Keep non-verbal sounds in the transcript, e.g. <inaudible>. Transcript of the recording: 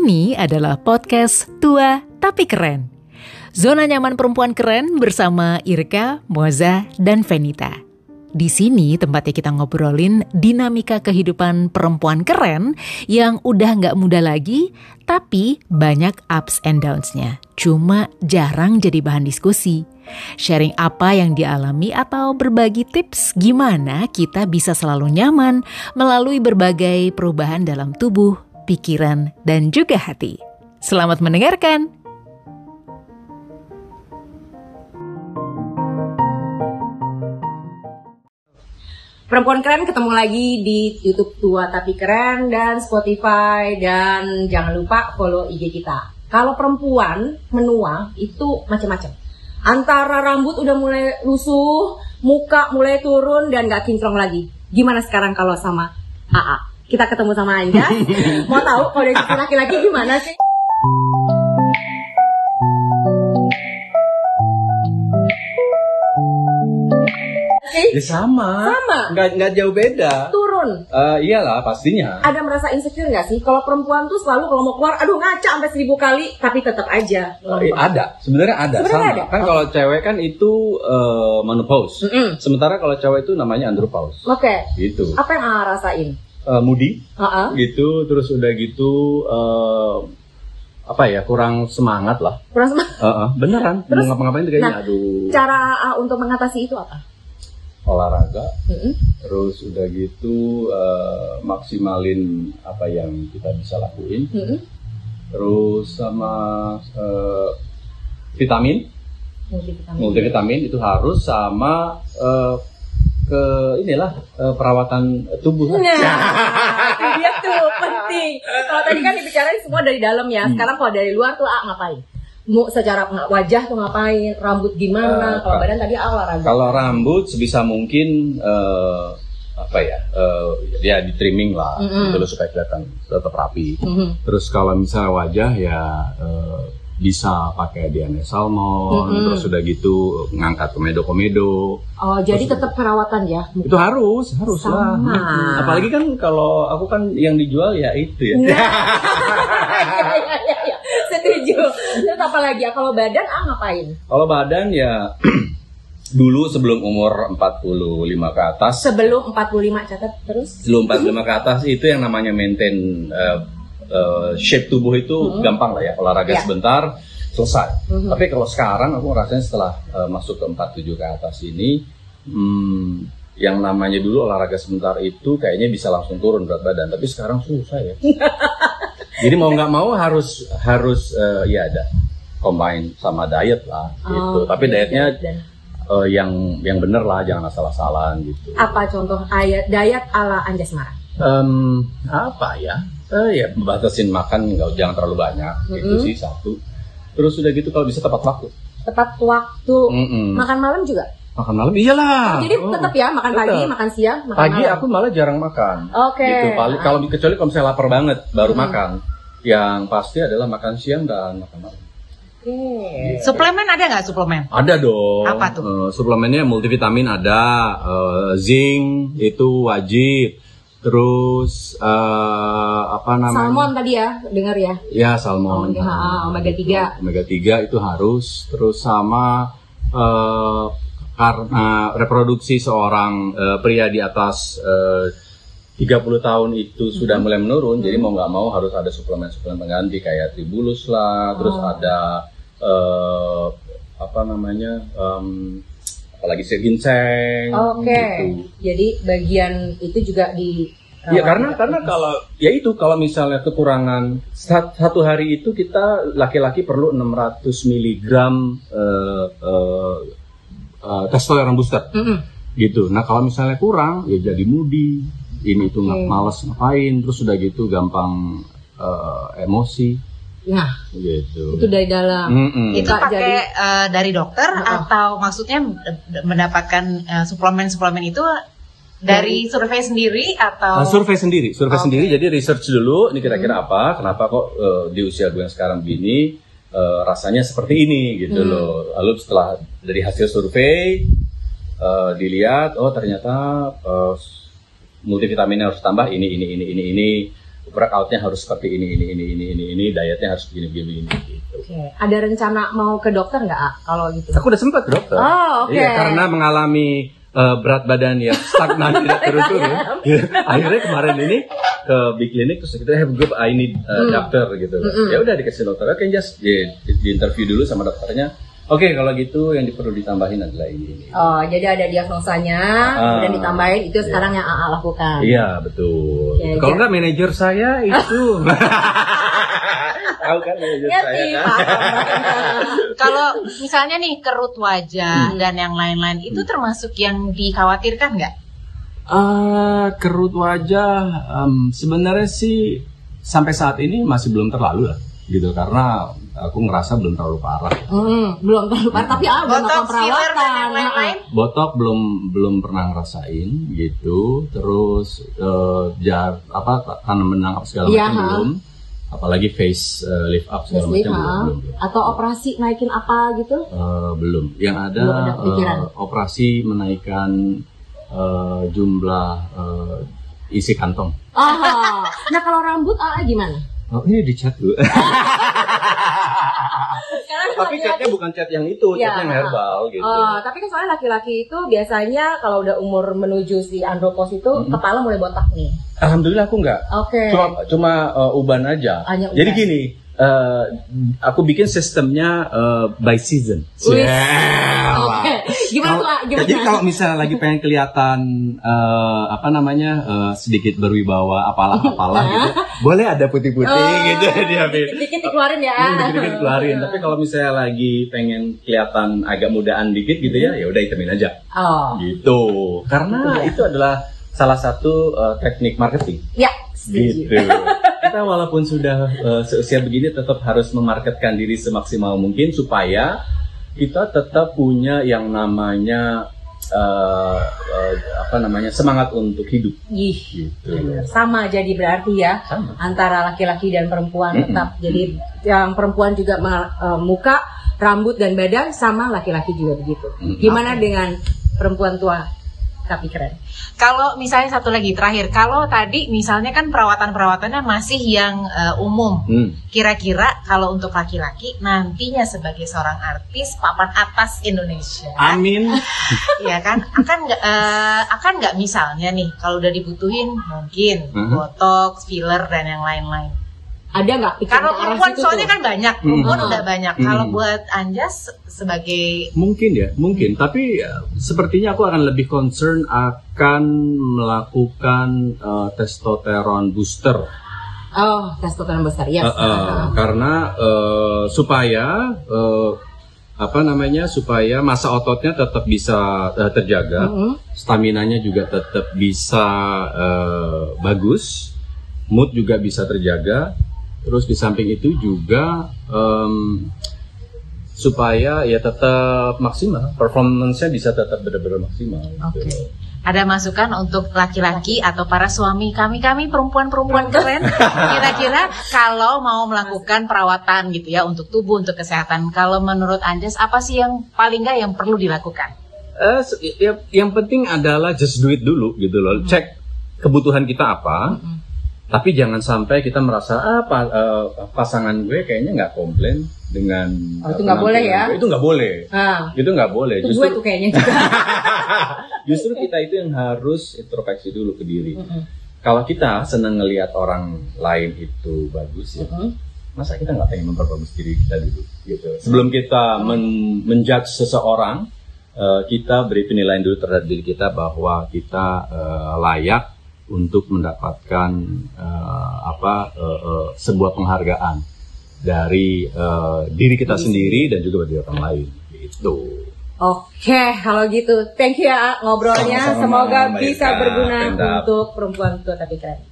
Ini adalah podcast Tua Tapi Keren. Zona nyaman perempuan keren bersama Irka, Moza, dan Venita. Di sini tempatnya kita ngobrolin dinamika kehidupan perempuan keren yang udah nggak muda lagi, tapi banyak ups and downs-nya. Cuma jarang jadi bahan diskusi. Sharing apa yang dialami atau berbagi tips gimana kita bisa selalu nyaman melalui berbagai perubahan dalam tubuh, pikiran, dan juga hati. Selamat mendengarkan! Perempuan keren ketemu lagi di YouTube Tua Tapi Keren dan Spotify dan jangan lupa follow IG kita. Kalau perempuan menua itu macam-macam. Antara rambut udah mulai lusuh, muka mulai turun dan gak kinclong lagi. Gimana sekarang kalau sama AA? Kita ketemu sama Anja. <laughs> Mau tahu kalau dari sisi laki-laki gimana sih? Ya sama. Sama? Nggak, nggak jauh beda. Turun. Eh, iyalah pastinya. Ada merasa insecure nggak sih? Kalau perempuan tuh selalu kalau mau keluar, aduh ngaca sampai seribu kali, tapi tetap aja. Iya, ada, sebenarnya ada. Sebenarnya sama. ada? Kan Oh. kalau cewek kan itu eh, menopause. Mm-mm. Sementara kalau cewek itu namanya andropause. Oke. Gitu. Apa yang AA rasain? Eh, moody Heeh. gitu, terus udah gitu eh, apa ya kurang semangat lah. Kurang semangat. <laughs> Eh, eh, beneran. Terus? Mau ngapa-ngapain tuh kayaknya Nah, aduh. Cara AA untuk mengatasi itu apa? Olahraga, Mm-mm. terus udah gitu eh, maksimalin apa yang kita bisa lakuin. Mm-mm. terus sama eh, vitamin Multivitamin. multivitamin itu harus sama eh, ke inilah eh, perawatan tubuh Nah, <laughs> dia tuh penting. Kalau tadi kan dibicarain semua dari dalam ya. Hmm. Sekarang kalau dari luar tuh A ngapain? Mau secara wajah tuh ngapain? Rambut gimana? Eh, kalau badan tadi A olahraga. kalau rambut sebisa mungkin eh, apa ya eh, dia di trimming lah Mm-mm. gitu loh, supaya kelihatan tetap rapi Mhm. terus kalau misalnya wajah ya eh, bisa pakai DNA salmon Mm-mm. terus udah gitu ngangkat komedo komedo Oh, jadi tetap perawatan ya. itu harus harus lah apalagi kan kalau aku kan yang dijual ya itu ya Nah, ya, <laughs> ya, ya, ya. Setuju. Terus apa lagi ya? Kalau badan A ngapain? kalau badan ya <clears throat> dulu sebelum umur 45 ke atas Sebelum 45 catat terus. sebelum 45 ke atas itu yang namanya maintain eh, eh, shape tubuh itu Mhm. gampang lah ya olahraga Ya. sebentar selesai Mhm. tapi kalau sekarang aku rasanya setelah eh, masuk ke 47 ke atas ini hmm, yang namanya dulu olahraga sebentar itu kayaknya bisa langsung turun berat badan tapi sekarang susah ya <laughs> jadi mau nggak mau harus harus eh, ya ada combine sama diet lah gitu Oh, tapi oke. dietnya eh, yang yang bener lah jangan asal-asalan gitu apa contoh ayat diet ala Anjasmara? Em, apa ya? Eh, ya batasin makan nggak jangan terlalu banyak itu Mm-mm. sih satu. Terus udah gitu kalau bisa tepat waktu. Tepat waktu. Mm-mm. Makan malam juga. Makan malam iyalah. Jadi Oh. tetap ya makan pagi, tetap. makan siang, makan Pagi malam. aku malah jarang makan. Oke. Gitu. Paling kalau kecuali kalau misalnya lapar banget baru Mm-mm. makan. Yang pasti adalah makan siang dan makan malam. Oke. Suplemen ada nggak suplemen? Ada dong. Apa tuh? Eh, suplemennya multivitamin ada, eh, zinc itu wajib. Terus eh, apa namanya? Salmon tadi ya, dengar ya. Ya salmon. Omega, ah, omega 3. Omega 3 itu harus terus sama eh, karena reproduksi seorang eh, pria di atas eh, 30 tahun itu sudah Mhm. mulai menurun, jadi mau nggak mau harus ada suplemen-suplemen pengganti kayak tribulus lah, terus Oh. ada eh, apa namanya, em, apalagi ginseng. Oke. gitu. Jadi bagian itu juga di Iya karena karena kalau ya itu kalau misalnya kekurangan sat- satu hari itu kita laki-laki perlu 600 mg eh, eh, eh, testosteron booster Mm-mm. gitu. Nah kalau misalnya kurang ya jadi moody, ini itu nggak Oke. males ngapain, terus udah gitu gampang eh, emosi Nah, gitu. itu dari dalam. Mm-mm. Itu Kak, pakai jadi- eh, dari dokter Heeh. atau maksudnya mendapatkan eh, suplemen-suplemen itu dari survei sendiri atau Nah, survei sendiri, survei Oke. sendiri. Jadi research dulu, ini kira-kira apa? Kenapa kok eh, di usia gue yang sekarang begini eh, rasanya seperti ini gitu Hmm. loh. Lalu setelah dari hasil survei eh, dilihat, oh ternyata eh, multivitaminnya harus tambah ini, ini, ini, ini, ini. Workoutnya harus seperti ini ini ini ini ini ini dietnya harus begini begini begini gitu. Oke, ada rencana mau ke dokter nggak Ah, kalau gitu? Aku udah sempat ke dokter. Oh, oke. Iya, karena mengalami eh, berat badan yang <laughs> stagnan tidak turun-turun. Akhirnya kemarin ini ke big clinic terus kita have group I need uh, Hmm. dokter gitu. Mm-mm. Ya udah dikasih dokter. Oke, just di, di interview dulu sama dokternya. Oke, kalau gitu yang perlu ditambahin adalah ini. ini. Oh, jadi ada diagnosanya, Ah, kemudian ditambahin itu iya. sekarang yang AA lakukan. Iya, betul. Oke, kalau enggak manajer saya itu. <laughs> Tahu kan manajer Ngerti, saya kan? paham. <laughs> Kalau misalnya nih kerut wajah Hmm. dan yang lain-lain itu termasuk yang dikhawatirkan nggak? Eh, kerut wajah em, sebenarnya sih sampai saat ini masih belum terlalu lah gitu karena aku ngerasa belum terlalu parah. Hmm, belum terlalu parah, tapi ah, belum dan perawatan. lain-lain. Botok belum belum pernah ngerasain gitu. Terus eh, jar apa tanam benang apa segala Iya, macam ha. belum. Apalagi face eh, lift up segala Face macam belum, ha. belum, belum. Atau operasi naikin apa gitu? Eh, belum. Yang ada, Belum ada pikiran. eh, operasi menaikkan eh, jumlah eh, isi kantong. Ah, nah kalau rambut AA gimana? Oh, ini dicat dulu. <laughs> Tapi catnya bukan cat yang itu, catnya yang herbal gitu. Oh, tapi kan soalnya laki-laki itu biasanya kalau udah umur menuju si andropos itu Mhm. kepala mulai botak nih. Alhamdulillah aku enggak. Oke. Cuma cuma uh, uban aja. Hanya uban. Jadi gini, uh, aku bikin sistemnya uh, by season. Yeah. Oke. Gimana tuh, Ah? Gimana? Jadi kalau misalnya lagi pengen kelihatan uh, apa namanya uh, sedikit berwibawa apalah apalah gitu, <laughs> boleh ada putih-putih Oh, gitu dia Bin. Dikit dikeluarin ya. Hmm, dikit-dikit keluarin. Tapi kalau misalnya lagi pengen kelihatan agak mudaan dikit gitu ya, ya udah hitamin aja. Oh, Gitu. Karena Iya. itu adalah salah satu uh, teknik marketing. ya. setuju. Gitu. Kita walaupun sudah uh, seusia begini tetap harus memarketkan diri semaksimal mungkin supaya kita tetap punya yang namanya uh, uh, apa namanya semangat untuk hidup. Ih, Gitu. bener. sama jadi berarti ya Sama. antara laki-laki dan perempuan Mm-mm. tetap. Jadi yang perempuan juga eh, muka, rambut dan badan sama laki-laki juga begitu. Mm. Gimana dengan perempuan tua tapi keren? Kalau misalnya satu lagi terakhir, kalau tadi misalnya kan perawatan-perawatannya masih yang eh, umum. Hmm. Kira-kira kalau untuk laki-laki nantinya sebagai seorang artis papan atas Indonesia, Amin. <laughs> ya kan akan nggak eh, akan nggak misalnya nih kalau udah dibutuhin mungkin Mhm. botox, filler dan yang lain-lain. Ada nggak pikiran Kalau perempuan soalnya tuh? kan banyak, Hmm. perempuan Mhm. udah banyak. Hmm. Kalau buat Anjas sebagai Mungkin ya, mungkin. Tapi uh, sepertinya aku akan lebih concern akan melakukan uh, testosteron booster. Oh, testosteron besar ya. Uh, uh, karena uh, supaya uh, apa namanya supaya masa ototnya tetap bisa uh, terjaga, Mhm. stamina-nya juga tetap bisa uh, bagus, mood juga bisa terjaga. Terus di samping itu juga em, supaya ya tetap maksimal, performance-nya bisa tetap benar-benar maksimal. Oke. gitu. Ada masukan untuk laki-laki atau para suami kami-kami perempuan-perempuan keren. Kira-kira kalau mau melakukan perawatan gitu ya untuk tubuh, untuk kesehatan. Kalau menurut Anjas apa sih yang paling nggak yang perlu dilakukan? Ya- yang penting adalah just do it dulu gitu loh. Cek kebutuhan kita apa. Mm-mm. Tapi jangan sampai kita merasa ah pa- eh, pasangan gue kayaknya nggak komplain dengan Oh, itu eh, nggak boleh ya? gue. Itu nggak boleh. Ah, Itu nggak boleh. itu gue Justru tuh kayaknya juga. <laughs> justru kita itu yang harus introspeksi dulu ke diri. Mhm. Kalau kita senang ngelihat orang lain itu bagus ya, Mhm. masa kita nggak pengen memperbagus diri kita dulu gitu. Sebelum kita men menjudge seseorang, eh, kita beri penilaian dulu terhadap diri kita bahwa kita eh, layak untuk mendapatkan eh, apa eh, eh, sebuah penghargaan dari eh, diri kita Diri sendiri dan juga bagi orang lain gitu. Oke, kalau gitu, thank you ya ngobrolnya. Sama-sama, Semoga Mbak bisa berguna Penda. untuk perempuan tua tapi keren.